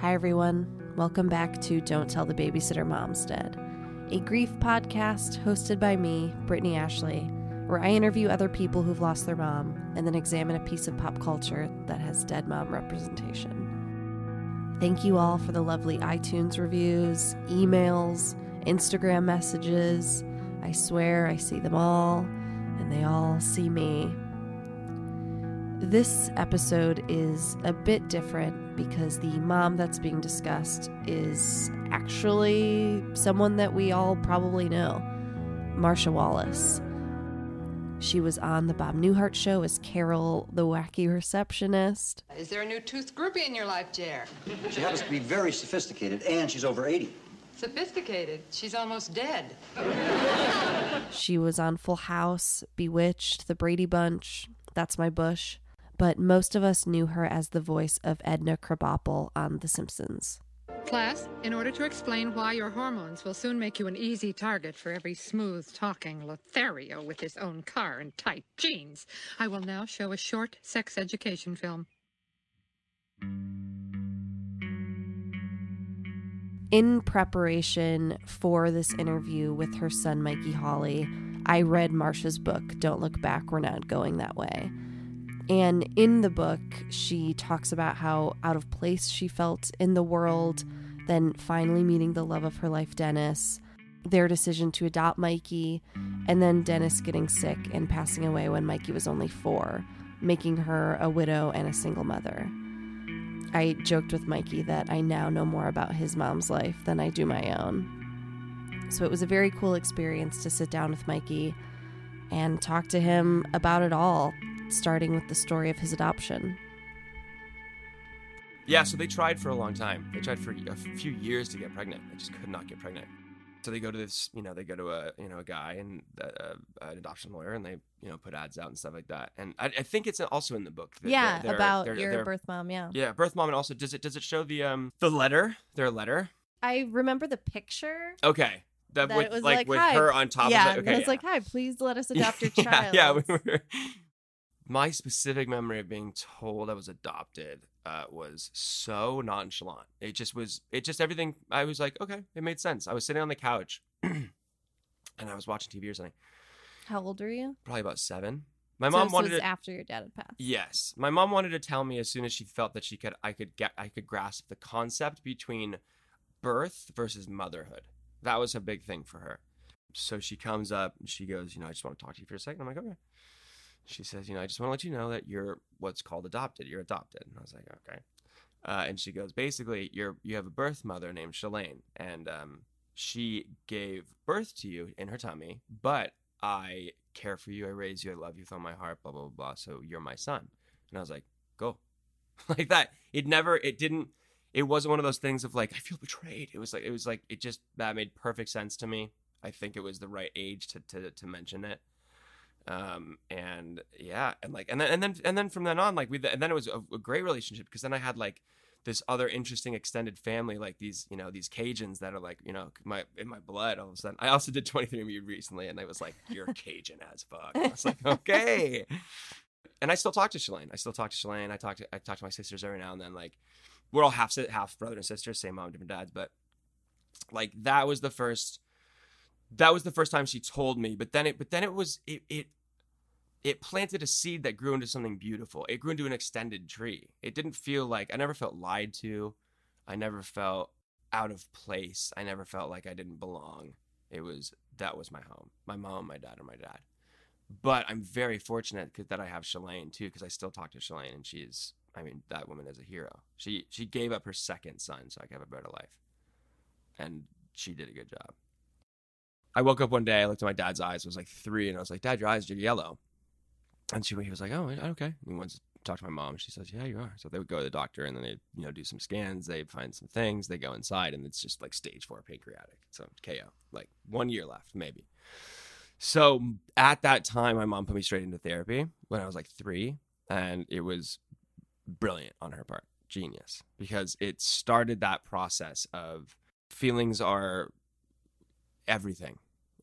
Hi, everyone. Welcome back to Don't Tell the Babysitter Mom's Dead, a grief podcast hosted by me, Brittany Ashley, where I interview other people who've lost their mom and then examine a piece of pop culture that has dead mom representation. Thank you all for the lovely iTunes reviews, emails, Instagram messages. I swear I see them all, and they all see me. This episode is a bit different because the mom that's being discussed is actually someone that we all probably know Marcia Wallace. She was on the Bob Newhart show as Carol, the wacky receptionist. Is there a new tooth groupie in your life, Jer? She happens to be very sophisticated, and she's over 80. Sophisticated. She's almost dead. She was on Full House, Bewitched, The Brady Bunch, That's My Bush. But most of us knew her as the voice of Edna Krabappel on The Simpsons. Class, in order to explain why your hormones will soon make you an easy target for every smooth talking Lothario with his own car and tight jeans, I will now show a short sex education film. In preparation for this interview with her son, Mikey Hawley, I read Marcia's book, Don't Look Back, We're Not Going That Way. And in the book, she talks about how out of place she felt in the world, then finally meeting the love of her life, Dennis, their decision to adopt Mikey, and then Dennis getting sick and passing away when Mikey was only four, making her a widow and a single mother. I joked with Mikey that I now know more about his mom's life than I do my own. So it was a very cool experience to sit down with Mikey and talk to him about it all, starting with the story of his adoption. Yeah, so they tried for a long time. They tried for a few years to get pregnant. They just could not get pregnant. So they go to this, you know, they go to a, you know, a guy and uh, an adoption lawyer, and they, you know, put ads out and stuff like that. And I, I think it's also in the book. that Yeah, they're- about they're- your they're- birth mom. Yeah. Yeah, birth mom, and also does it does it show the um the letter? Their letter. I remember the picture. Okay, that, That with it was like, like, with her on top yeah, of it. and Okay, it's like, hi, please let us adopt your yeah, child. Yeah, we were. My specific memory of being told I was adopted uh, was so nonchalant. It just was. It just everything. I was like, okay, it made sense. I was sitting on the couch, and I was watching TV or something. How old are you? Probably about seven. My So mom this wanted was to. after your dad had passed. Yes, my mom wanted to tell me as soon as she felt that she could, I could get, I could grasp the concept between birth versus motherhood. That was a big thing for her. So she comes up and she goes, you know, I just want to talk to you for a second. I'm like, okay. She says, you know, I just want to let you know that you're what's called adopted. You're adopted. And I was like, okay. Uh, and she goes, basically, you're you have a birth mother named Shalane, and um, she gave birth to you in her tummy, but I care for you, I raise you, I love you with all my heart, blah blah blah. blah so you're my son. And I was like, go, like that. It never, it didn't, it wasn't one of those things of like I feel betrayed. It was like it was like it just that made perfect sense to me. I think it was the right age to to to mention it. Um and yeah and like and then and then and then from then on like we and then it was a, a great relationship because then I had like this other interesting extended family like these you know these Cajuns that are like you know my in my blood all of a sudden. I also did 23andMe recently and I was like you're Cajun as fuck. I was like okay. And I still talk to Shalane. I still talk to Shalane. I talk to I talk to my sisters every now and then like we're all half half brother and sister same mom different dads but like that was the first that was the first time she told me but then it but then it was it it it planted a seed that grew into something beautiful. It grew into an extended tree. It didn't feel like I never felt lied to. I never felt out of place. I never felt like I didn't belong. It was that was my home. My mom, my dad, and my dad. But I'm very fortunate that I have Shalane too, because I still talk to Shalane, and she's I mean that woman is a hero. She she gave up her second son so I could have a better life, and she did a good job. I woke up one day, I looked at my dad's eyes. It was like three, and I was like, "Dad, your eyes are yellow." And she he was like, "Oh, okay." He wants to talk to my mom. She says, "Yeah, you are." So they would go to the doctor, and then they you know do some scans. They find some things. They go inside, and it's just like stage four pancreatic. So KO. Like one year left, maybe. So at that time, my mom put me straight into therapy when I was like three, and it was brilliant on her part, genius, because it started that process of feelings are everything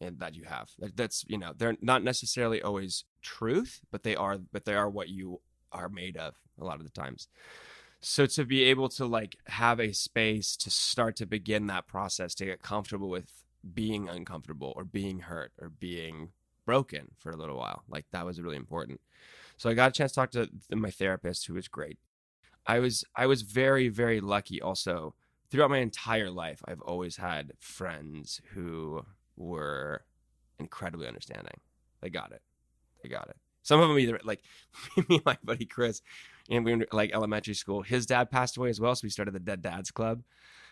Eh, that you have. That's you know they're not necessarily always truth, but they are but they are what you are made of a lot of the times. so to be able to like have a space to start to begin that process to get comfortable with being uncomfortable or being hurt or being broken for a little while like that was really important so i got a chance to talk to my therapist who was great i was i was very very lucky also throughout my entire life i've always had friends who were incredibly understanding. They got it. They got it. Some of them either like me and my buddy chris and we were like elementary school. His dad passed away as well so we started the dead dads club.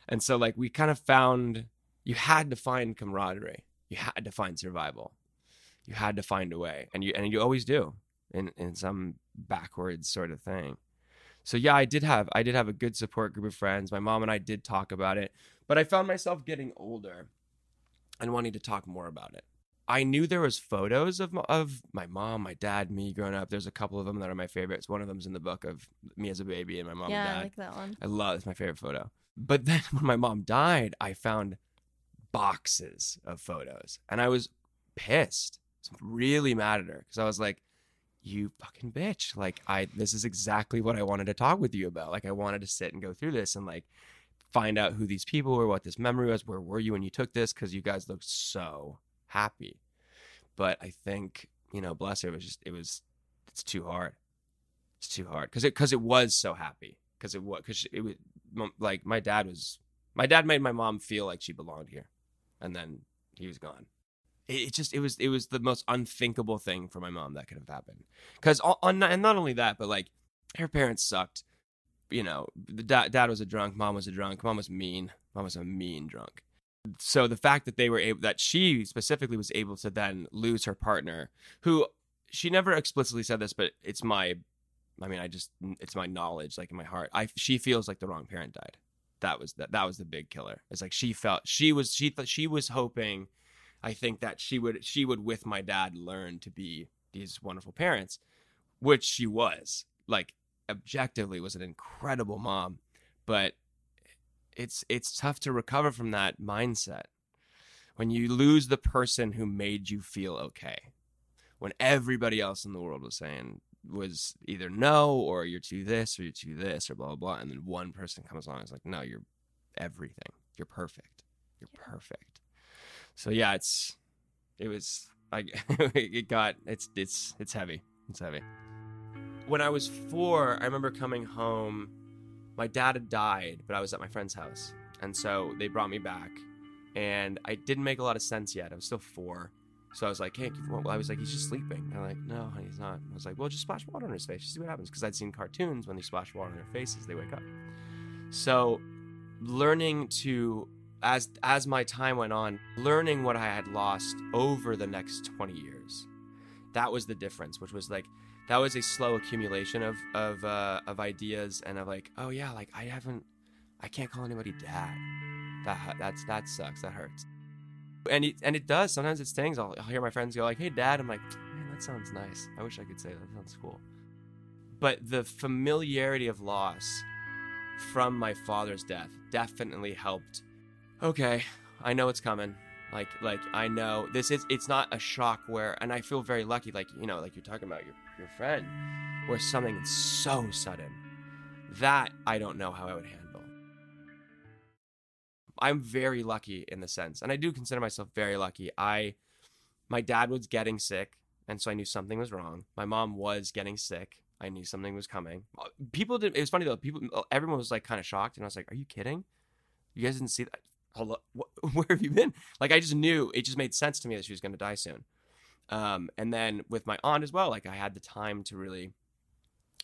And so like we kind of found you had to find camaraderie. You had to find survival. You had to find a way. And you and you always do in in some backwards sort of thing. So yeah i did have i did have a good support group of friends. My mom and i did talk about it but i found myself getting older and wanting to talk more about it I knew there was photos of my, of my mom, my dad, me growing up. There's a couple of them that are my favorites. One of them's in the book of me as a baby and my mom yeah, and dad. I like that one. I love it's my favorite photo. But then when my mom died, I found boxes of photos, and I was pissed. I was really mad at her because I was like, "You fucking bitch! Like I, this is exactly what I wanted to talk with you about. Like I wanted to sit and go through this and like find out who these people were, what this memory was, where were you when you took this? Because you guys looked so happy. But I think you know, bless her, it was just it was it's too hard. It's too hard because it because it was so happy because it was because it was like my dad was my dad made my mom feel like she belonged here, and then he was gone. It, it just it was it was the most unthinkable thing for my mom that could have happened. Because on and not only that, but like her parents sucked. You know, the dad, dad was a drunk, mom was a drunk, mom was mean, mom was a mean drunk. So the fact that they were able that she specifically was able to then lose her partner who she never explicitly said this but it's my i mean i just it's my knowledge like in my heart. I she feels like the wrong parent died. That was that that was the big killer. It's like she felt she was she thought she was hoping i think that she would she would with my dad learn to be these wonderful parents which she was. Like objectively was an incredible mom but it's it's tough to recover from that mindset when you lose the person who made you feel okay. When everybody else in the world was saying was either no or you're too this or you're too this or blah blah blah and then one person comes along and is like no you're everything. You're perfect. You're perfect. So yeah it's it was like it got it's it's it's heavy. It's heavy when i was four i remember coming home my dad had died, but I was at my friend's house. And so they brought me back. And I didn't make a lot of sense yet. I was still four. So I was like, hey, well, I was like, he's just sleeping. And I'm like, no, honey, he's not. I was like, well, just splash water on his face. Just see what happens. Because I'd seen cartoons when they splash water on their faces, they wake up. So learning to, as as my time went on, learning what I had lost over the next 20 years, that was the difference, which was like, that was a slow accumulation of of uh, of ideas and of like, oh yeah, like I haven't, I can't call anybody dad. That that's that sucks. That hurts. And it, and it does. Sometimes it stings. I'll, I'll hear my friends go like, "Hey, dad." I'm like, "Man, that sounds nice. I wish I could say that. That sounds cool." But the familiarity of loss from my father's death definitely helped. Okay, I know it's coming. Like like I know this is it's not a shock where and I feel very lucky like you know like you're talking about your your friend where something is so sudden. That I don't know how I would handle. I'm very lucky in the sense and I do consider myself very lucky. I my dad was getting sick and so I knew something was wrong. My mom was getting sick. I knew something was coming. Uh, people did it was funny though. People everyone was like kind of shocked and I was like, "Are you kidding? You guys didn't see that? hold up, where have you been? Like I just knew it just made sense to me that she was going to die soon. Um, and then with my aunt as well, like I had the time to really.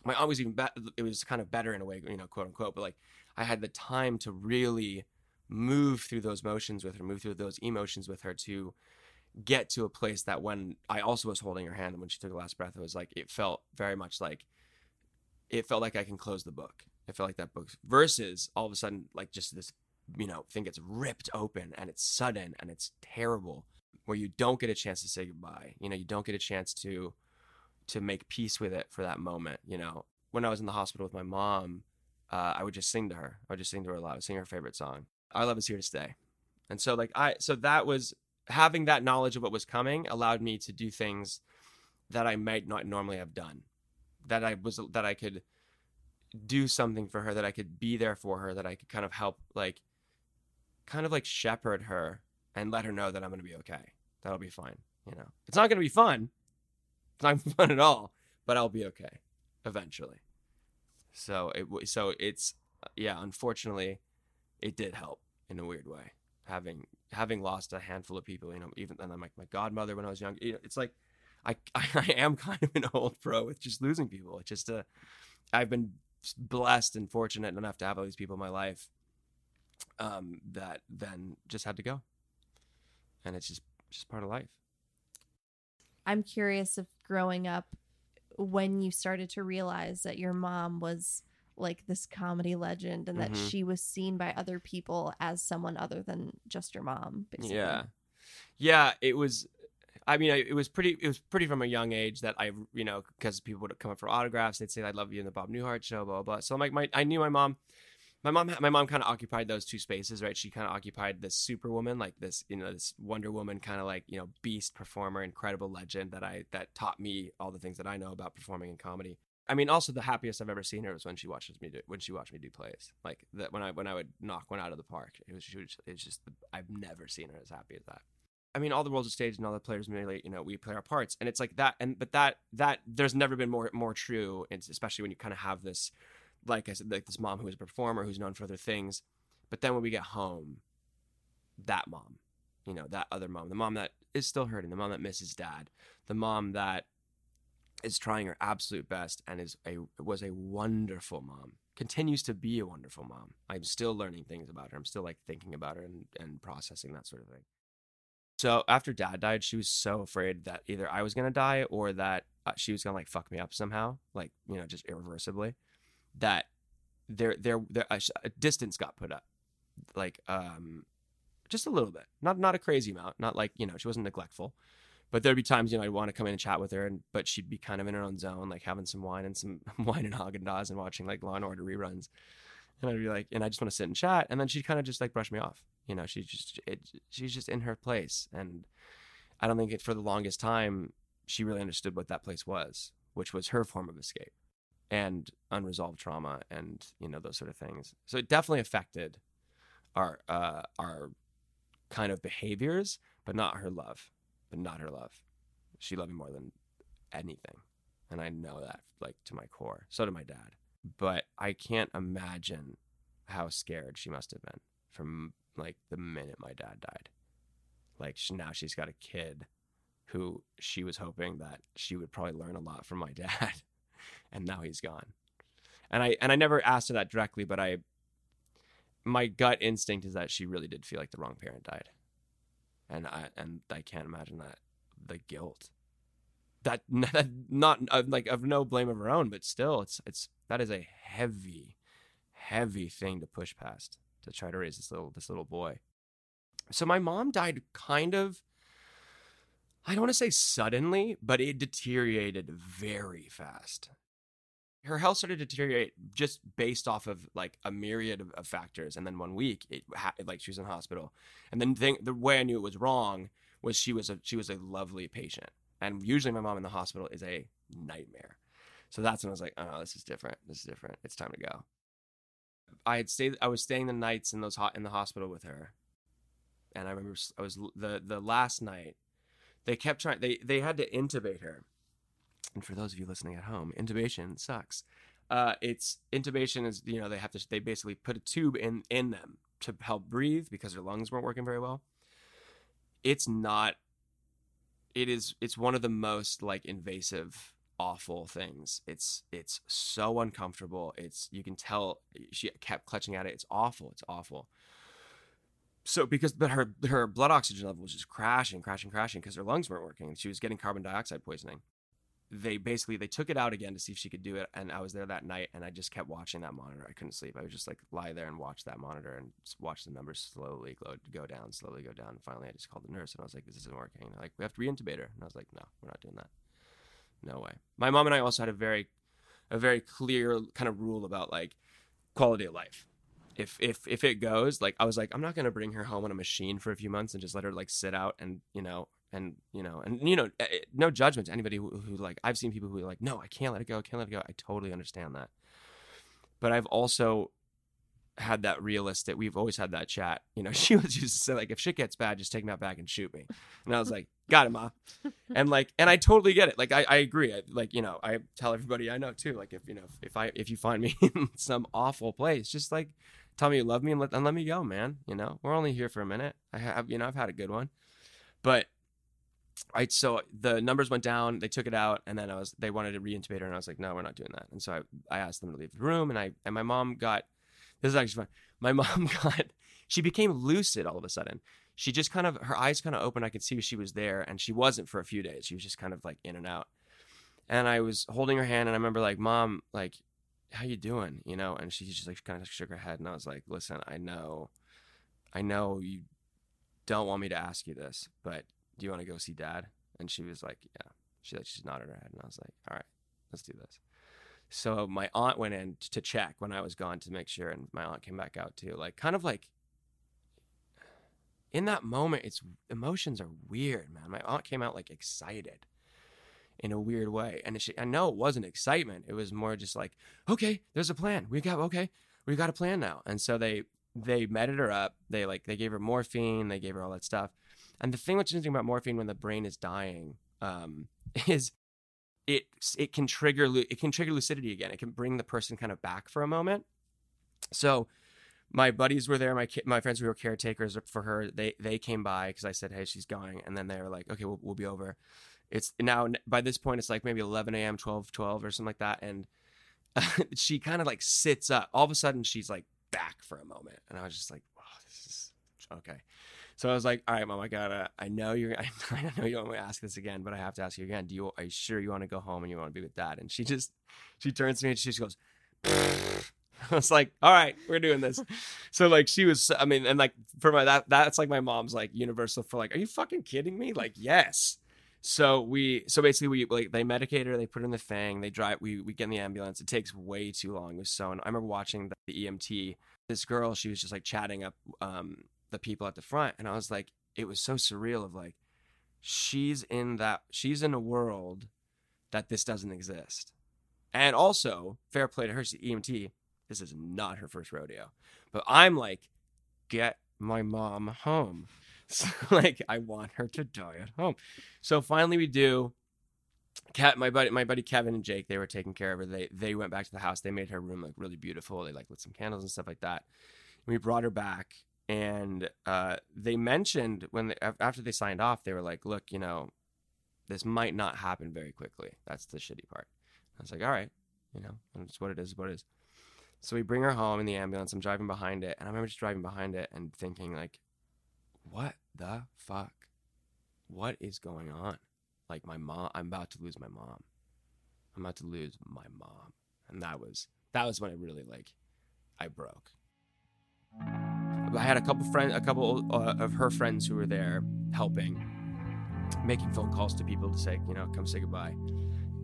My aunt was even better. It was kind of better in a way, you know, quote unquote. But like I had the time to really move through those motions with her, move through those emotions with her to get to a place that when I also was holding her hand and when she took the last breath, it was like it felt very much like it felt like I can close the book. I felt like that book versus all of a sudden like just this you know thing gets ripped open and it's sudden and it's terrible where you don't get a chance to say goodbye you know you don't get a chance to to make peace with it for that moment you know. When i was in the hospital with my mom uh, i would just sing to her. I would just sing to her a lot. I would sing her favorite song our love is here to stay. And so like i so that was having that knowledge of what was coming allowed me to do things that i might not normally have done that i was that i could do something for her that I could be there for her that I could kind of help like kind of like shepherd her and let her know that I'm going to be okay. That'll be fine, you know. It's not going to be fun. It's not fun at all, but I'll be okay eventually. So it so it's yeah, unfortunately it did help in a weird way having having lost a handful of people, you know, even then I'm like my godmother when I was young. You know, it's like I I am kind of an old pro with just losing people. It's just a I've been blessed and fortunate enough to have all these people in my life um, that then just had to go, and it's just just part of life. I'm curious if growing up, when you started to realize that your mom was like this comedy legend and that Mhm. she was seen by other people as someone other than just your mom. Basically. Yeah, yeah. It was. I mean, it was pretty. It was pretty from a young age that I, you know, because people would come up for autographs. They'd say, "I love you" in the Bob Newhart show, blah blah. blah. So I'm like, my, I knew my mom. My mom, my mom kind of occupied those two spaces, right? She kind of occupied this superwoman, like this, you know, this Wonder Woman, kind of like you know, beast performer, incredible legend that I that taught me all the things that I know about performing in comedy. I mean, also the happiest I've ever seen her was when she watches me do when she watched me do plays. Like that when I when I would knock one out of the park. It was she was, just I've never seen her as happy as that. I mean, all the world's a stage, and all the players merely, you know, we play our parts, and it's like that. And but that that there's never been more more true, especially when you kind of have this, like I said, like this mom who is a performer who's known for other things, but then when we get home, that mom, you know, that other mom, the mom that is still hurting, the mom that misses dad, the mom that is trying her absolute best and is a was a wonderful mom continues to be a wonderful mom. I'm still learning things about her. I'm still like thinking about her and, and processing that sort of thing. So after dad died she was so afraid that either i was to die or that uh, she was to like fuck me up somehow like you know just irreversibly that there there there a, a distance got put up like um just a little bit not not a crazy amount not like you know she wasn't neglectful but there'd be times, you know, I'd want to come in and chat with her, and but she'd be kind of in her own zone, like having some wine and some wine and Haagen Dazs and watching like Law and Order reruns. And I'd be like, and I just want to sit and chat, and then she'd kind of just like brush me off. You know, she's just it, she's just in her place, and I don't think it for the longest time she really understood what that place was, which was her form of escape and unresolved trauma, and you know those sort of things. So it definitely affected our uh, our kind of behaviors, but not her love but not her love. She loved me more than anything. And I know that like to my core. So did my dad. But I can't imagine how scared she must have been from like the minute my dad died. Like she, now she's got a kid who she was hoping that she would probably learn a lot from my dad and now he's gone. And I and I never asked her that directly, but I my gut instinct is that she really did feel like the wrong parent died and I and I can't imagine that the guilt that, not like of no blame of her own, but still, it's it's that is a heavy, heavy thing to push past to try to raise this little this little boy. So my mom died kind of. I don't want to say suddenly, but it deteriorated very fast. Her health started to deteriorate just based off of like a myriad of, of factors, and then one week, it ha- like she was in hospital, and then thing, the way I knew it was wrong was she was a she was a lovely patient, and usually my mom in the hospital is a nightmare. So that's when I was like, oh, this is different. This is different. It's time to go. I had stayed. I was staying the nights in those hot in the hospital with her, and I remember I was the the last night. They kept trying. They they had to intubate her, and for those of you listening at home, intubation sucks. Uh, it's intubation is you know they have to they basically put a tube in in them to help breathe because their lungs weren't working very well. It's not. It is. It's one of the most like invasive, awful things. It's it's so uncomfortable. It's you can tell she kept clutching at it. It's awful. It's awful. So because but her her blood oxygen level was just crashing, crashing, crashing because her lungs weren't working. and She was getting carbon dioxide poisoning they basically they took it out again to see if she could do it and i was there that night and i just kept watching that monitor. I couldn't sleep. I would just like lie there and watch that monitor and watch the numbers slowly go, go down slowly go down. And finally i just called the nurse and i was like this isn't working. And like we have to reintubate her. And i was like no we're not doing that. No way. My mom and i also had a very a very clear kind of rule about like quality of life. If if if it goes like i was like i'm not going to bring her home on a machine for a few months and just let her like sit out and you know and you know and you know eh, eh, no judgment to anybody who, who like i've seen people who are like no i can't let it go i can't let it go i totally understand that but I've also had that realistic. We've always had that chat. You know, she was used to say like, if shit gets bad, just take me out back and shoot me. And I was like, got it, ma. And like, and I totally get it. Like, I, I agree. I, like, you know, I tell everybody I know too. Like, if you know, if I if you find me in some awful place, just like tell me you love me and let and let me go, man. You know, we're only here for a minute. I have, you know, I've had a good one, but I so the numbers went down. They took it out, and then I was they wanted to reintubate her, and I was like, no, we're not doing that. And so I, I asked them to leave the room, and I and my mom got this is actually fun. My mom got she became lucid all of a sudden. She just kind of her eyes kind of opened. I could see she was there, and she wasn't for a few days. She was just kind of like in and out. And I was holding her hand, and I remember like, mom, like, how you doing? You know? And she just like kind of shook her head, and I was like, listen, I know, I know you don't want me to ask you this, but do you want to go see dad? And she was like, yeah. She like she nodded her head, and I was like, all right, let's do this. So my aunt went in to check when I was gone to make sure, and my aunt came back out too. Like kind of like in that moment, it's emotions are weird, man. My aunt came out like excited in a weird way, and she, I know it wasn't excitement. It was more just like, okay, there's a plan. We got okay, we got a plan now. And so they they meted her up. They like they gave her morphine. They gave her all that stuff. And the thing that's interesting about morphine when the brain is dying um, is it it can trigger it can trigger lucidity again. It can bring the person kind of back for a moment. So my buddies were there. My my friends who were caretakers for her, they they came by because I said, "Hey, she's going," and then they were like, "Okay, we'll, we'll be over." It's now by this point, it's like maybe 11 a.m., 12, 12 or something like that, and she kind of like sits up. All of a sudden, she's like back for a moment, and I was just like, "Wow, this is okay." So I was like, "All right, mom, I gotta. I know you're. I, I know you don't want me to ask this again, but I have to ask you again. Do you? Are you sure you want to go home and you want to be with dad?" And she just, she turns to me and she just goes. I was like, all right, we're doing this. So like she was, I mean, and like for my that that's like my mom's like universal for like, are you fucking kidding me? Like, yes. So we so basically we like they medicate her, they put her in the thing, they drive we we get in the ambulance. It takes way too long. It was so and I remember watching the, the EMT, this girl, she was just like chatting up um the people at the front and I was like, it was so surreal of like she's in that she's in a world that this doesn't exist. And also, fair play to her, she's EMT this is not her first rodeo. But I'm like, get my mom home. So, like, I want her to die at home. So finally, we do. Cat, my buddy, my buddy Kevin and Jake, they were taking care of her. They they went back to the house. They made her room like really beautiful. They like lit some candles and stuff like that. And we brought her back, and uh, they mentioned when they, after they signed off, they were like, "Look, you know, this might not happen very quickly. That's the shitty part." I was like, "All right, you know, it's what it is. What it is." So we bring her home in the ambulance. I'm driving behind it, and I remember just driving behind it and thinking, like, what the fuck? What is going on? Like, my mom, I'm about to lose my mom. I'm about to lose my mom. And that was, that was when it really, like, I broke. I had a couple friends, a couple uh, of her friends who were there helping, making phone calls to people to say, you know, come say goodbye.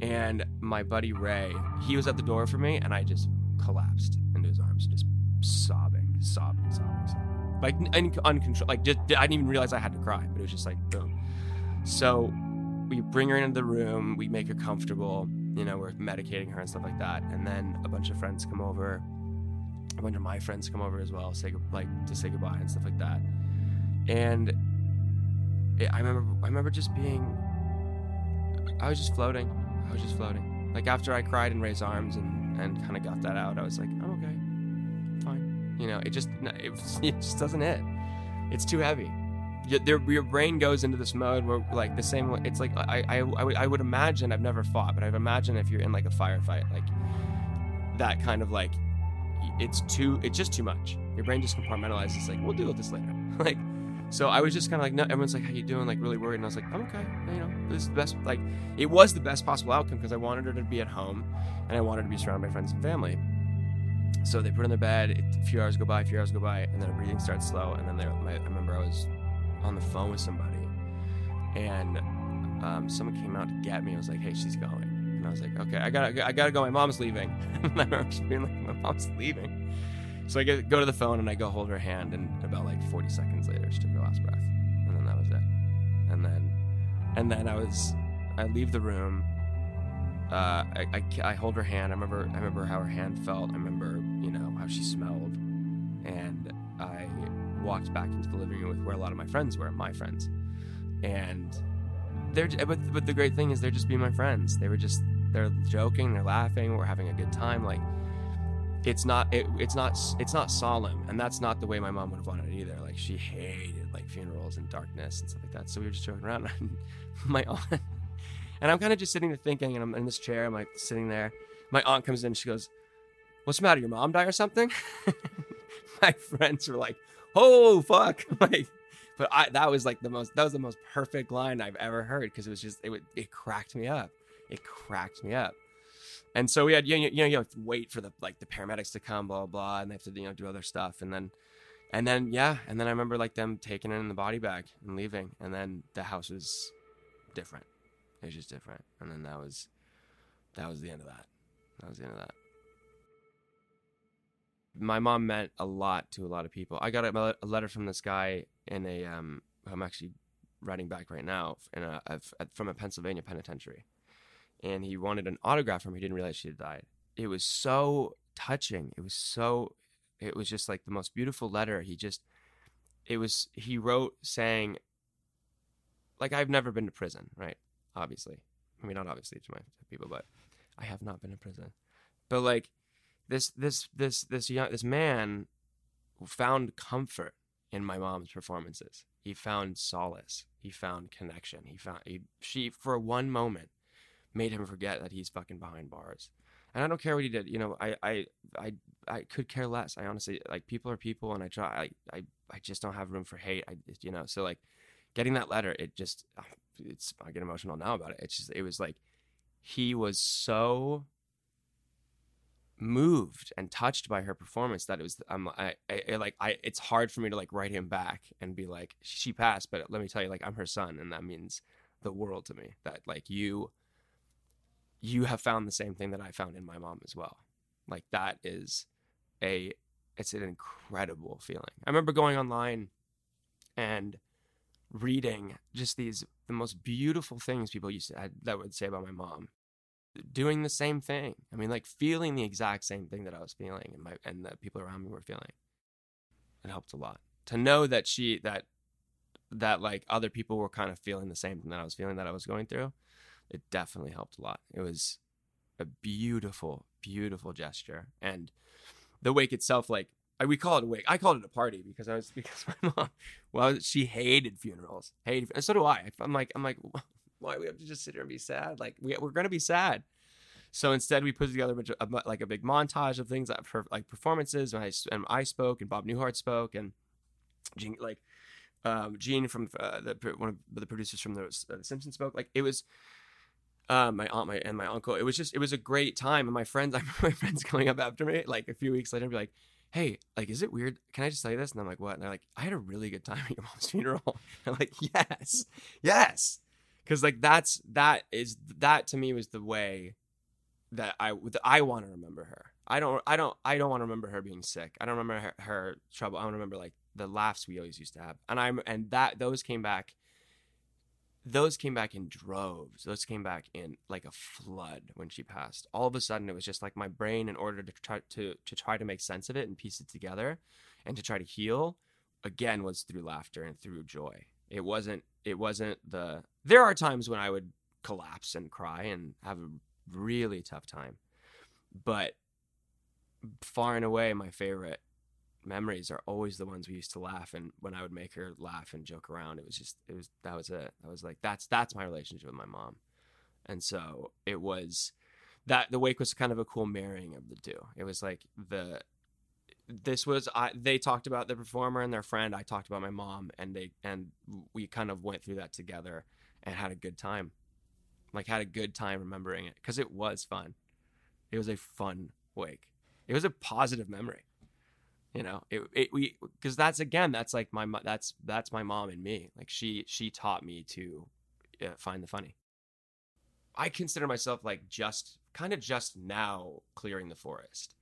And my buddy Ray, he was at the door for me, and I just collapsed into his arms, just sobbing, sobbing, sobbing, sobbing. Like un- uncontrolled. Like just, I didn't even realize I had to cry, but it was just like boom. So we bring her into the room, we make her comfortable. You know, we're medicating her and stuff like that, and then a bunch of friends come over. A bunch of my friends come over as well, say like to say goodbye and stuff like that. And it, I remember, I remember just being, I was just floating. I was just floating. Like after I cried and raised arms and and kind of got that out. I was like, I'm okay, fine. You know, it just it, it just doesn't hit. It's too heavy. Your, your brain goes into this mode where like the same way it's like I, I, I, would, I would imagine I've never fought but I've imagined if you're in like a firefight like that kind of like it's too it's just too much your brain just compartmentalizes like we'll deal with this later like so I was just kind of like, no, everyone's like, how you doing? Like really worried. And I was like, I'm okay. You know, this is the best, like it was the best possible outcome because I wanted her to be at home and I wanted to be surrounded by friends and family. So they put her in the bed. It, a few hours go by, a few hours go by, and then her breathing starts slow. And then they, my, I remember I was on the phone with somebody, and um, someone came out to get me. I was like, "Hey, she's going," and I was like, "Okay, I gotta, I gotta go. My mom's leaving." I remember being like, "My mom's leaving." So I get, go to the phone and I go hold her hand, and about like 40 seconds later, she took her last breath, and then that was it. And then, and then I was, I leave the room. Uh, I, I, I hold her hand. I remember, I remember how her hand felt. I remember you know, how she smelled, and I walked back into the living room with where a lot of my friends were, my friends, and they're but but the great thing is they're just being my friends. They were just they're joking, they're laughing, we're having a good time. Like it's not it, it's not it's not solemn, and that's not the way my mom would have wanted it either. Like she hated like funerals and darkness and stuff like that. So we were just joking around. And my aunt and I'm kind of just sitting there thinking, and I'm in this chair, I'm like sitting there. My aunt comes in, she goes, "What's the matter? Your mom died or something?" my friends were like, "Oh fuck!" like but I that was like the most that was the most perfect line I've ever heard because it was just it it cracked me up. It cracked me up. And so we had you know, you know you have to wait for the like the paramedics to come blah blah, blah and they have to you know do other stuff and then and then yeah and then I remember like them taking it in the body bag and leaving and then the house was different. It was just different and then that was that was the end of that. That was the end of that my mom meant a lot to a lot of people. I got a, a letter from this guy in a um, I'm actually writing back right now in a, a, from a Pennsylvania penitentiary, and he wanted an autograph from her. He didn't realize she had died. It was so touching. It was so. It was just like the most beautiful letter. He just. It was. He wrote saying. Like I've never been to prison, right? Obviously, I mean not obviously to my people, but I have not been to prison. But like this this this this young this man found comfort in my mom's performances. He found solace. He found connection. He found he, she for one moment made him forget that he's fucking behind bars. And I don't care what he did. You know, I I I I could care less. I honestly like people are people, and I try. I I I just don't have room for hate. I you know so like getting that letter, it just ah, it's I get emotional now about it. It's just it was like he was so moved and touched by her performance that it was I'm I, I, like I it's hard for me to like write him back and be like she passed but let me tell you like I'm her son and that means the world to me that like you you have found the same thing that I found in my mom as well like that is a it's an incredible feeling I remember going online and reading just these the most beautiful things people used to that would say about my mom doing the same thing. I mean, like feeling the exact same thing that I was feeling and my and that people around me were feeling. It helped a lot to know that she that that like other people were kind of feeling the same thing that I was feeling that I was going through. It definitely helped a lot. It was a beautiful, beautiful gesture, and the wake itself, like I, we call it a wake. I called it a party because I was because my mom, well, she hated funerals, hated, and so do I. I'm like, I'm like, why we have to just sit here and be sad? Like we, we're gonna be sad. So instead, we put together a, like a big montage of things for like performances. And I, and I spoke, and Bob Newhart spoke, and Jean, like um, Jean from uh, the one of the producers from the, uh, the Simpsons spoke. Like it was uh, my aunt, my and my uncle. It was just it was a great time. And my friends, I remember my friends coming up after me like a few weeks later, and be like, "Hey, like, is it weird? Can I just tell you this?" And I'm like, "What?" And they're like, "I had a really good time at your mom's funeral." I'm like, "Yes, yes." because like that's that is that to me was the way that I that I want to remember her. I don't I don't I don't want to remember her being sick. I don't remember her, her trouble. I want to remember like the laughs we always used to have. And I'm and that those came back those came back in droves. Those came back in like a flood when she passed. All of a sudden it was just like my brain in order to try to to try to make sense of it and piece it together and to try to heal again was through laughter and through joy. It wasn't it wasn't the there are times when I would collapse and cry and have a really tough time. But far and away my favorite memories are always the ones we used to laugh and when I would make her laugh and joke around it was just it was that was it. I was like that's that's my relationship with my mom. And so it was that the wake was kind of a cool marrying of the two. It was like the this was I, they talked about the performer and their friend. I talked about my mom, and they and we kind of went through that together and had a good time. Like had a good time remembering it because it was fun. It was a fun wake. It was a positive memory. You know, it, it we because that's again that's like my that's that's my mom and me. Like she she taught me to uh, find the funny. I consider myself like just kind of just now clearing the forest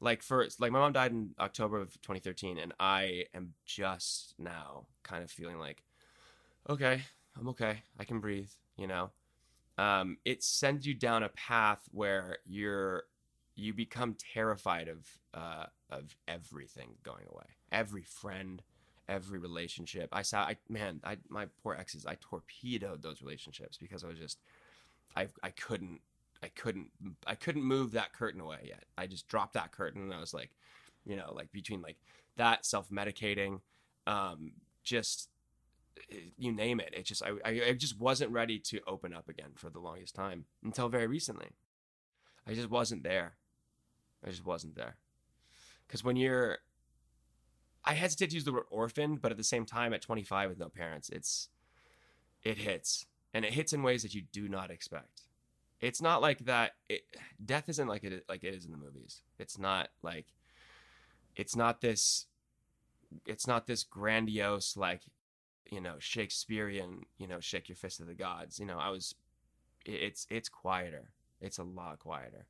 like first like my mom died in october of 2013 and i am just now kind of feeling like okay i'm okay i can breathe you know um, it sends you down a path where you're you become terrified of uh, of everything going away. Every friend, every relationship. I saw, I man, I my poor exes. I torpedoed those relationships because I was just, I I couldn't, I couldn't, I couldn't move that curtain away yet. I just dropped that curtain and I was like, you know, like between like that self medicating, um, just you name it. It just I, I I just wasn't ready to open up again for the longest time until very recently. I just wasn't there. I just wasn't there. Because when you're, I hesitate to use the word orphan, but at the same time, at 25 with no parents, it's, it hits, and it hits in ways that you do not expect. It's not like that. It, death isn't like it like it is in the movies. It's not like, it's not this, it's not this grandiose like, you know, Shakespearean, you know, shake your fist at the gods. You know, I was, it's it's quieter. It's a lot quieter.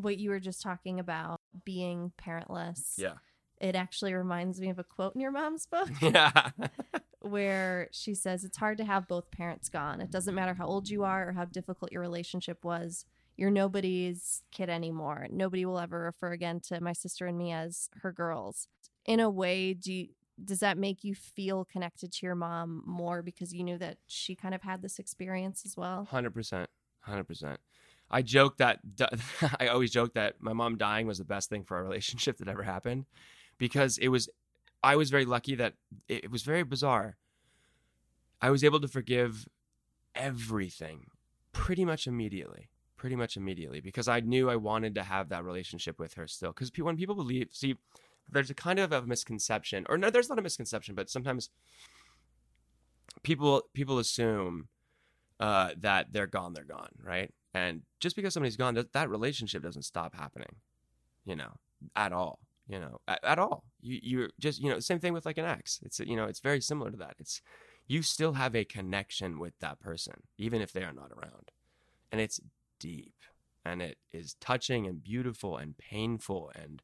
What you were just talking about being parentless. Yeah. It actually reminds me of a quote in your mom's book Yeah. where she says it's hard to have both parents gone. It doesn't matter how old you are or how difficult your relationship was. You're nobody's kid anymore. Nobody will ever refer again to my sister and me as her girls. In a way, do you, does that make you feel connected to your mom more because you knew that she kind of had this experience as well? Hundred percent, hundred percent. I joke that I always joke that my mom dying was the best thing for our relationship that ever happened, because it was. I was very lucky that it, was very bizarre. I was able to forgive everything pretty much immediately, pretty much immediately, because I knew I wanted to have that relationship with her still. Because when people believe, see, there's a kind of a misconception, or no, there's not a misconception, but sometimes people people assume uh, that they're gone, they're gone, right? And just because somebody's gone, that, that relationship doesn't stop happening, you know, at all, you know, at, at all. You, you're just, you know, same thing with like an ex. It's, you know, it's very similar to that. It's, you still have a connection with that person, even if they are not around. And it's deep and it is touching and beautiful and painful and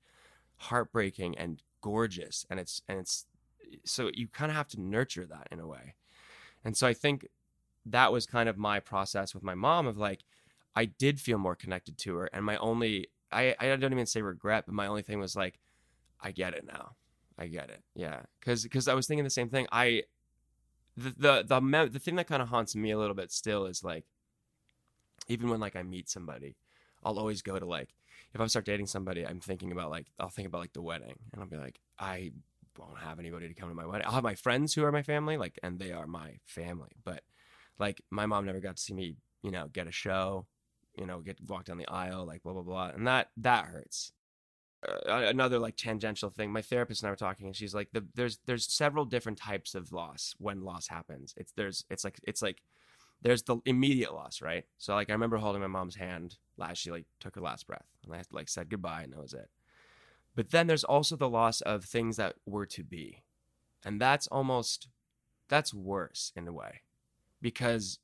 heartbreaking and gorgeous. And it's, and it's, so you kind of have to nurture that in a way. And so I think that was kind of my process with my mom of like, I did feel more connected to her. And my only, I, I don't even say regret, but my only thing was like, I get it now. I get it. Yeah. Cause, cause I was thinking the same thing. I, the, the, the, the thing that kind of haunts me a little bit still is like, even when like I meet somebody, I'll always go to like, if I start dating somebody, I'm thinking about like, I'll think about like the wedding and I'll be like, I won't have anybody to come to my wedding. I'll have my friends who are my family, like, and they are my family. But like, my mom never got to see me, you know, get a show, you know, get walked down the aisle, like blah blah blah, and that that hurts. Uh, another like tangential thing. My therapist and I were talking, and she's like, the, "There's there's several different types of loss when loss happens. It's there's it's like it's like there's the immediate loss, right? So like I remember holding my mom's hand last she like took her last breath, and I had like said goodbye, and that was it. But then there's also the loss of things that were to be, and that's almost that's worse in a way because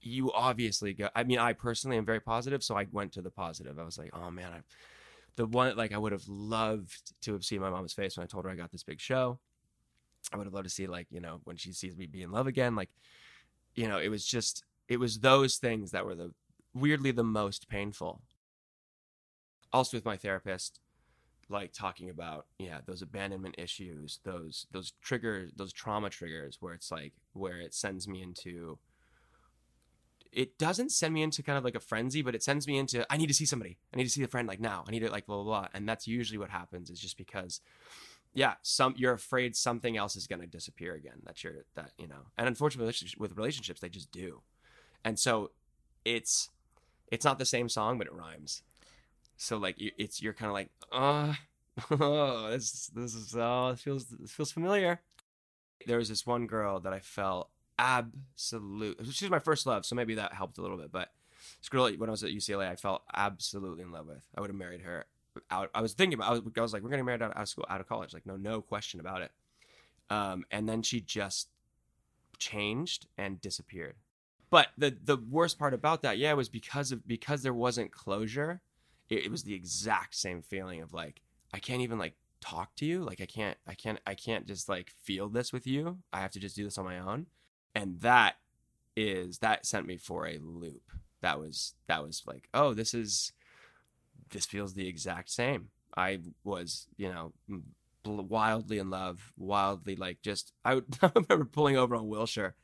you obviously go i mean i personally am very positive so i went to the positive. I was like oh man i the one like i would have loved to have seen my mom's face when i told her i got this big show. I would have loved to see like you know when she sees me be in love again like you know it was just it was those things that were the weirdly the most painful. Also with my therapist like talking about yeah those abandonment issues those those triggers those trauma triggers where it's like where it sends me into it doesn't send me into kind of like a frenzy but it sends me into i need to see somebody. I need to see a friend like now. I need to like blah blah blah. And that's usually what happens is just because yeah some you're afraid something else is going to disappear again that you're that you know. And unfortunately with relationships they just do. And so it's it's not the same song but it rhymes. So like it's you're kind of like uh oh this this is oh it feels it feels familiar. There was this one girl that i felt absolute she was my first love so maybe that helped a little bit but this girl when i was at ucla i felt absolutely in love with i would have married her out i was thinking about i was, I was like we're married out, out of school out of college like no no question about it um, and then she just changed and disappeared but the the worst part about that yeah was because of because there wasn't closure it, it was the exact same feeling of like I can't even like talk to you. Like I can't, I can't, I can't just like feel this with you. I have to just do this on my own. And that is that sent me for a loop. That was that was like, oh, this is this feels the exact same. I was, you know, wildly in love, wildly like just. I, I remember pulling over on Wilshire,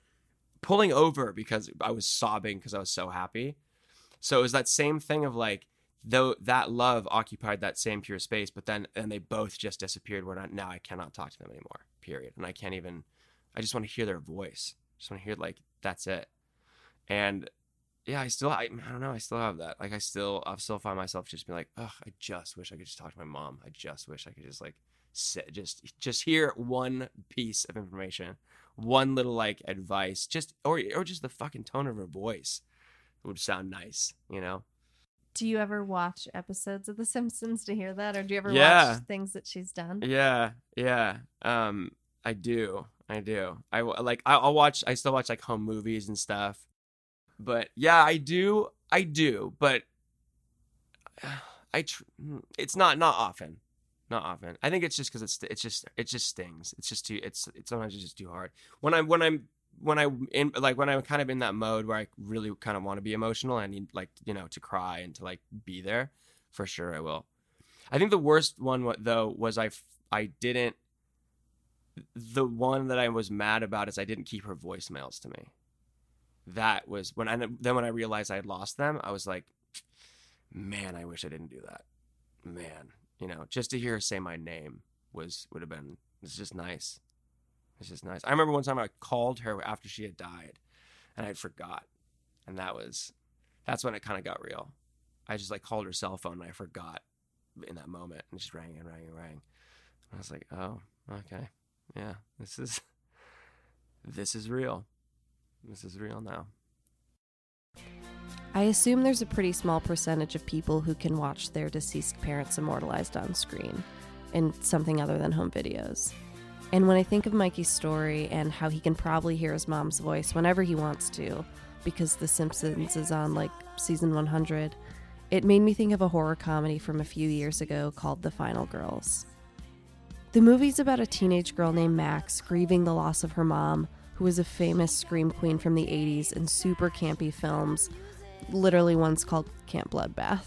pulling over because I was sobbing because I was so happy. So it was that same thing of like, though that love occupied that same pure space, but then and they both just disappeared. Where not, now I cannot talk to them anymore. Period. And I can't even. I just want to hear their voice. Just want to hear like that's it. And yeah, I still, I, I don't know, I still have that. Like, I still, I still find myself just being like, oh, I just wish I could just talk to my mom. I just wish I could just like sit, just, just hear one piece of information, one little like advice, just, or, or just the fucking tone of her voice would sound nice, you know? Do you ever watch episodes of The Simpsons to hear that, or do you ever Yeah. watch things that she's done? Yeah, yeah. Um, I do, I do. I like, I'll watch. I still watch like home movies and stuff. But yeah, I do, I do. But uh, I, tr- mm, it's not not often, not often. I think it's just because it's it's just it just stings. It's just too. It's it's sometimes it's just too hard. When I'm when I'm when I in like when I'm kind of in that mode where I really kind of want to be emotional, I need like you know to cry and to like be there. For sure, I will. I think the worst one though was I I didn't. The one that I was mad about is I didn't keep her voicemails to me. That was when I then when I realized I had lost them, I was like, man, I wish I didn't do that. Man, you know, just to hear her say my name was would have been it's just nice. It's just nice. I remember one time I called her after she had died, and I forgot, and that was that's when it kind of got real. I just like called her cell phone and I forgot in that moment, and just rang and rang and rang. I was like, oh, okay, yeah, this is this is real. This is real now. I assume there's a pretty small percentage of people who can watch their deceased parents immortalized on screen in something other than home videos. And when I think of Mikey's story and how he can probably hear his mom's voice whenever he wants to, because The Simpsons is on like season 100, it made me think of a horror comedy from a few years ago called The Final Girls. The movie's about a teenage girl named Max grieving the loss of her mom, who was a famous scream queen from the 80s and super campy films, literally one's called Camp Bloodbath.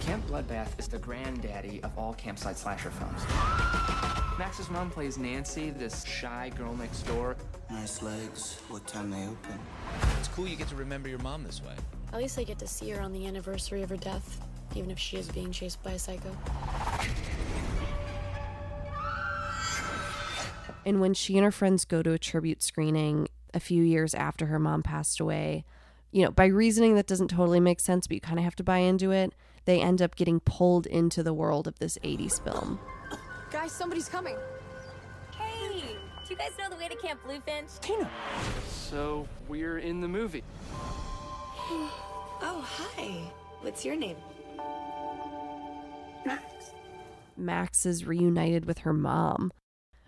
Camp Bloodbath is the granddaddy of all campsite slasher films. Max's mom plays Nancy, this shy girl next door. Nice legs. What time they open? It's cool you get to remember your mom this way. At least I get to see her on the anniversary of her death, even if she is being chased by a psycho. And when she and her friends go to a tribute screening a few years after her mom passed away, you know, by reasoning that doesn't totally make sense, but you kind of have to buy into it, they end up getting pulled into the world of this 80s film. Guys, somebody's coming. Hey, do you guys know the way to Camp Bluefinch? Tina. So we're in the movie. Oh, hi. What's your name? Max. Max is reunited with her mom.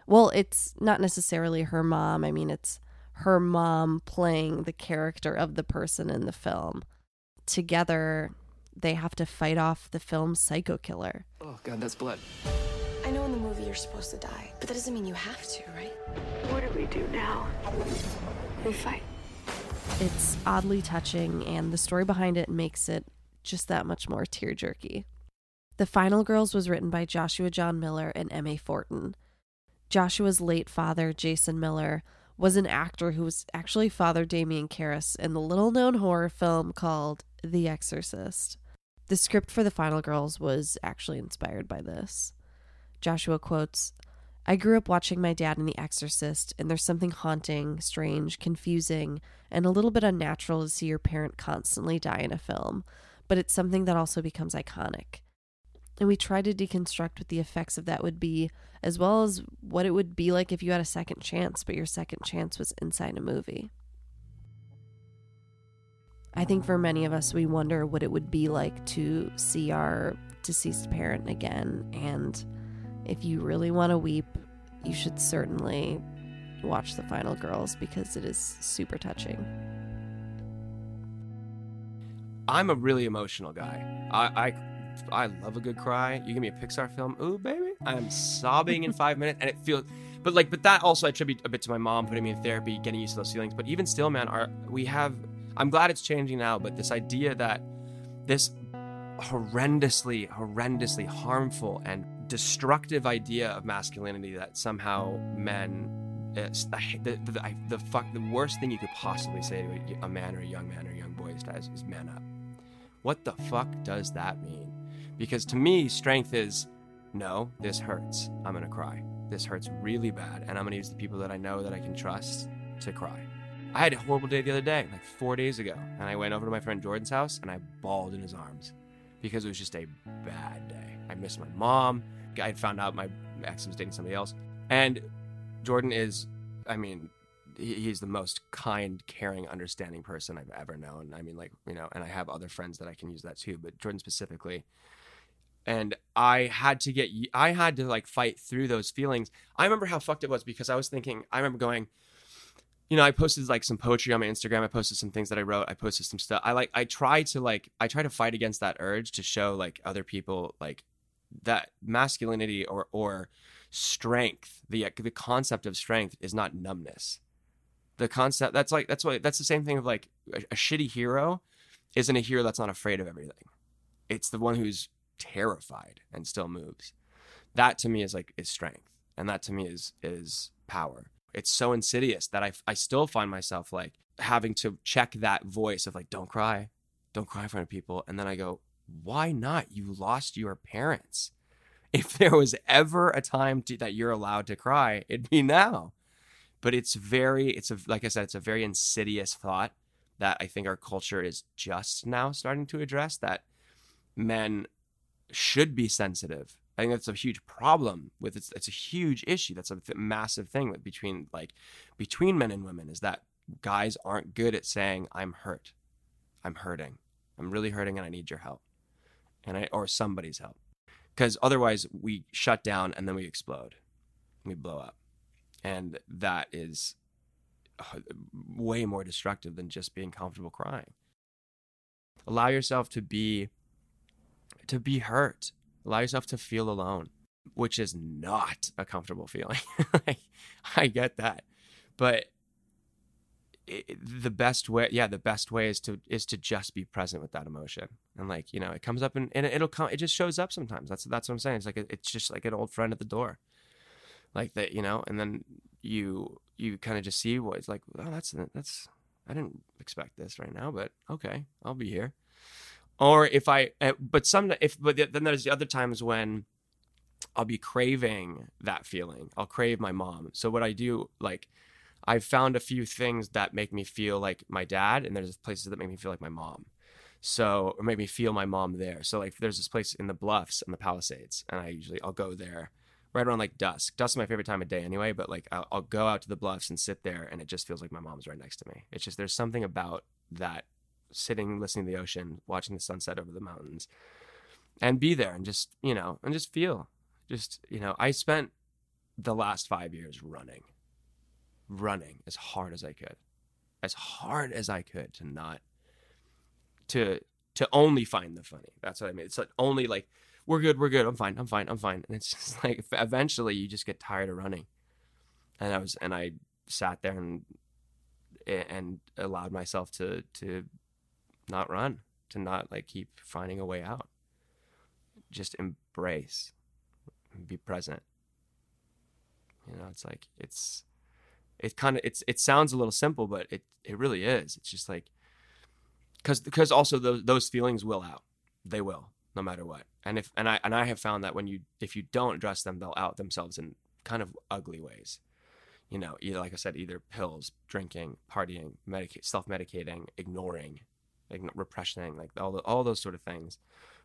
Well, it's not necessarily her mom. I mean, it's her mom playing the character of the person in the film. Together, they have to fight off the film's psycho killer. Oh god, that's blood. I know in the movie you're supposed to die, but that doesn't mean you have to, right? What do we do now? We fight. It's oddly touching, and the story behind it makes it just that much more tear jerky. The Final Girls was written by Joshua John Miller and M.A. Fortin. Joshua's late father, Jason Miller, was an actor who was actually Father Damien Karras in the little known horror film called The Exorcist. The script for The Final Girls was actually inspired by this. Joshua quotes I grew up watching my dad in The Exorcist, and there's something haunting, strange, confusing, and a little bit unnatural to see your parent constantly die in a film, but it's something that also becomes iconic. And we tried to deconstruct what the effects of that would be, as well as what it would be like if you had a second chance, but your second chance was inside a movie. I think for many of us, we wonder what it would be like to see our deceased parent again. And if you really want to weep, you should certainly watch The Final Girls because it is super touching. I'm a really emotional guy. I, I I love a good cry. You give me a Pixar film, ooh baby, I'm sobbing in five minutes, and it feels. But like, but that also I attribute a bit to my mom putting me in therapy, getting used to those feelings. But even still, man, we have. I'm glad it's changing now, but this idea that this horrendously, horrendously harmful and destructive idea of masculinity that somehow men. Uh, it's, I, the, the, the fuck the worst thing you could possibly say to a, a man or a young man or a young boy is, is man up. What the fuck does that mean? Because to me, strength is no, this hurts. I'm gonna cry. This hurts really bad, and I'm gonna use the people that I know that I can trust to cry. I had a horrible day the other day, like four days ago, and I went over to my friend Jordan's house and I bawled in his arms because it was just a bad day. I missed my mom. I had found out my ex was dating somebody else, and Jordan is, I mean, he's the most kind, caring, understanding person I've ever known. I mean, like you know, and I have other friends that I can use that too, but Jordan specifically and I had to get I had to like fight through those feelings. I remember how fucked it was because I was thinking I remember going you know, I posted like some poetry on my Instagram. I posted some things that I wrote. I posted some stuff. I like I try to like I try to fight against that urge to show like other people like that masculinity or or strength, the uh, the concept of strength is not numbness. The concept that's like that's what that's the same thing of like a, a shitty hero isn't a hero that's not afraid of everything. It's the one who's terrified and still moves. That to me is like is strength, and that to me is is power. It's so insidious that I I still find myself like having to check that voice of like don't cry, don't cry in front of people, and then I go, why not? You lost your parents. If there was ever a time to, that you're allowed to cry, it'd be now. But it's very, it's a like I said, it's a very insidious thought that I think our culture is just now starting to address. That men should be sensitive. I think that's a huge problem with it's it's a huge issue. That's a massive thing with between like between men and women is that guys aren't good at saying I'm hurt. I'm hurting. I'm really hurting and I need your help. And I or somebody's help. Cuz otherwise we shut down and then we explode. We blow up. And that is uh, way more destructive than just being comfortable crying. Allow yourself to be to be hurt. Allow yourself to feel alone, which is not a comfortable feeling. I get that. But it, the best way yeah the best way is to is to just be present with that emotion and like you know it comes up and, and it'll come it just shows up sometimes that's that's what i'm saying it's like a, it's just like an old friend at the door like that you know and then you you kind of just see what it's like oh that's that's i didn't expect this right now but okay i'll be here or if I, uh, but some, if, but then there's the other times when I'll be craving that feeling. I'll crave my mom. So what I do, like, I've found a few things that make me feel like my dad, and there's places that make me feel like my mom. So, or make me feel my mom there. So, like, there's this place in the Bluffs and the Palisades, and I usually I'll go there right around like dusk. Dusk is my favorite time of day anyway, but like I'll, I'll go out to the Bluffs and sit there, and it just feels like my mom's right next to me. It's just there's something about that sitting listening to the ocean, watching the sunset over the mountains, and be there and just you know and just feel. Just you know, I spent the last five years running, running as hard as I could, as hard as I could to not to to only find the funny. That's what I mean. It's like only like we're good, we're good, I'm fine, I'm fine, I'm fine. And it's just like eventually you just get tired of running. And I was and I sat there and and allowed myself to to not run, to not like keep finding a way out. Just embrace, be present. You know, it's like it's it kind of it's it sounds a little simple, but it it really is. It's just like because because also those those feelings will out. They will, no matter what. And if and I and I have found that when you if you don't address them, they'll out themselves in kind of ugly ways. You know, either like I said, either pills, drinking, partying, medicate, self medicating, ignoring, like repression, like all the, all those sort of things,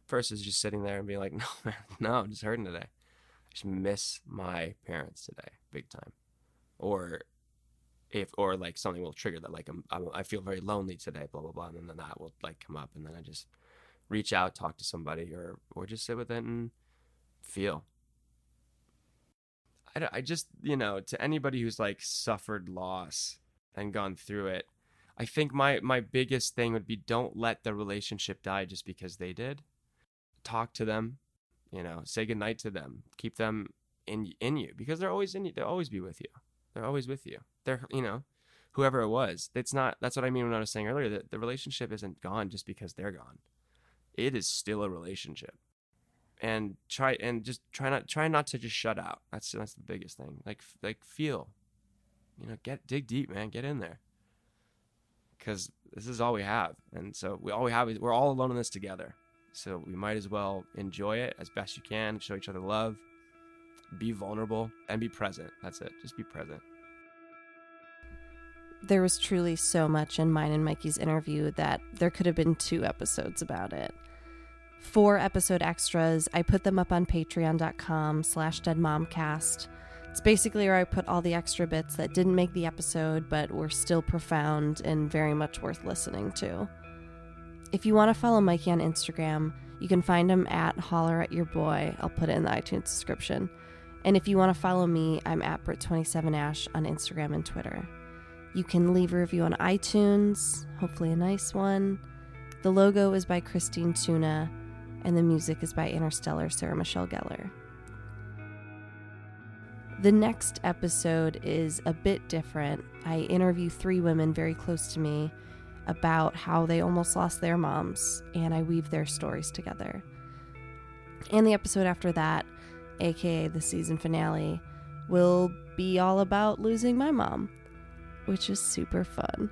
First is just sitting there and being like, no, man, no, I'm just hurting today. I just miss my parents today, big time, or if or like something will trigger that, like I'm, I'm I feel very lonely today, blah blah blah, and then that will like come up, and then I just reach out, talk to somebody, or or just sit with it and feel. I, I just you know to anybody who's like suffered loss and gone through it I think my my biggest thing would be don't let the relationship die just because they did. Talk to them, you know, say goodnight to them. Keep them in in you because they're always in you. They'll always be with you. They're always with you. They're you know, whoever it was. It's not that's what I mean when I was saying earlier that the relationship isn't gone just because they're gone. it is still a relationship. And try and just try not try not to just shut out. That's that's the biggest thing. Like like feel. You know, get dig deep, man. Get in there. Cuz this is all we have. And so we all we have is we're all alone in this together. So we might as well enjoy it as best you can, show each other love, be vulnerable and be present. That's it. Just be present. There was truly so much in mine and Mikey's interview that there could have been two episodes about it. Four episode extras, I put them up on patreon.com slash deadmomcast. It's basically where I put all the extra bits that didn't make the episode but were still profound and very much worth listening to. If you want to follow Mikey on Instagram, you can find him at holler at your boy. I'll put it in the iTunes description. And if you want to follow me, I'm at Brit27Ash on Instagram and Twitter. You can leave a review on iTunes, hopefully a nice one. The logo is by Christine Tuna, and the music is by Interstellar Sarah Michelle Gellar. The next episode is a bit different. I interview three women very close to me about how they almost lost their moms, and I weave their stories together. And the episode after that, aka the season finale, will be all about losing my mom, which is super fun.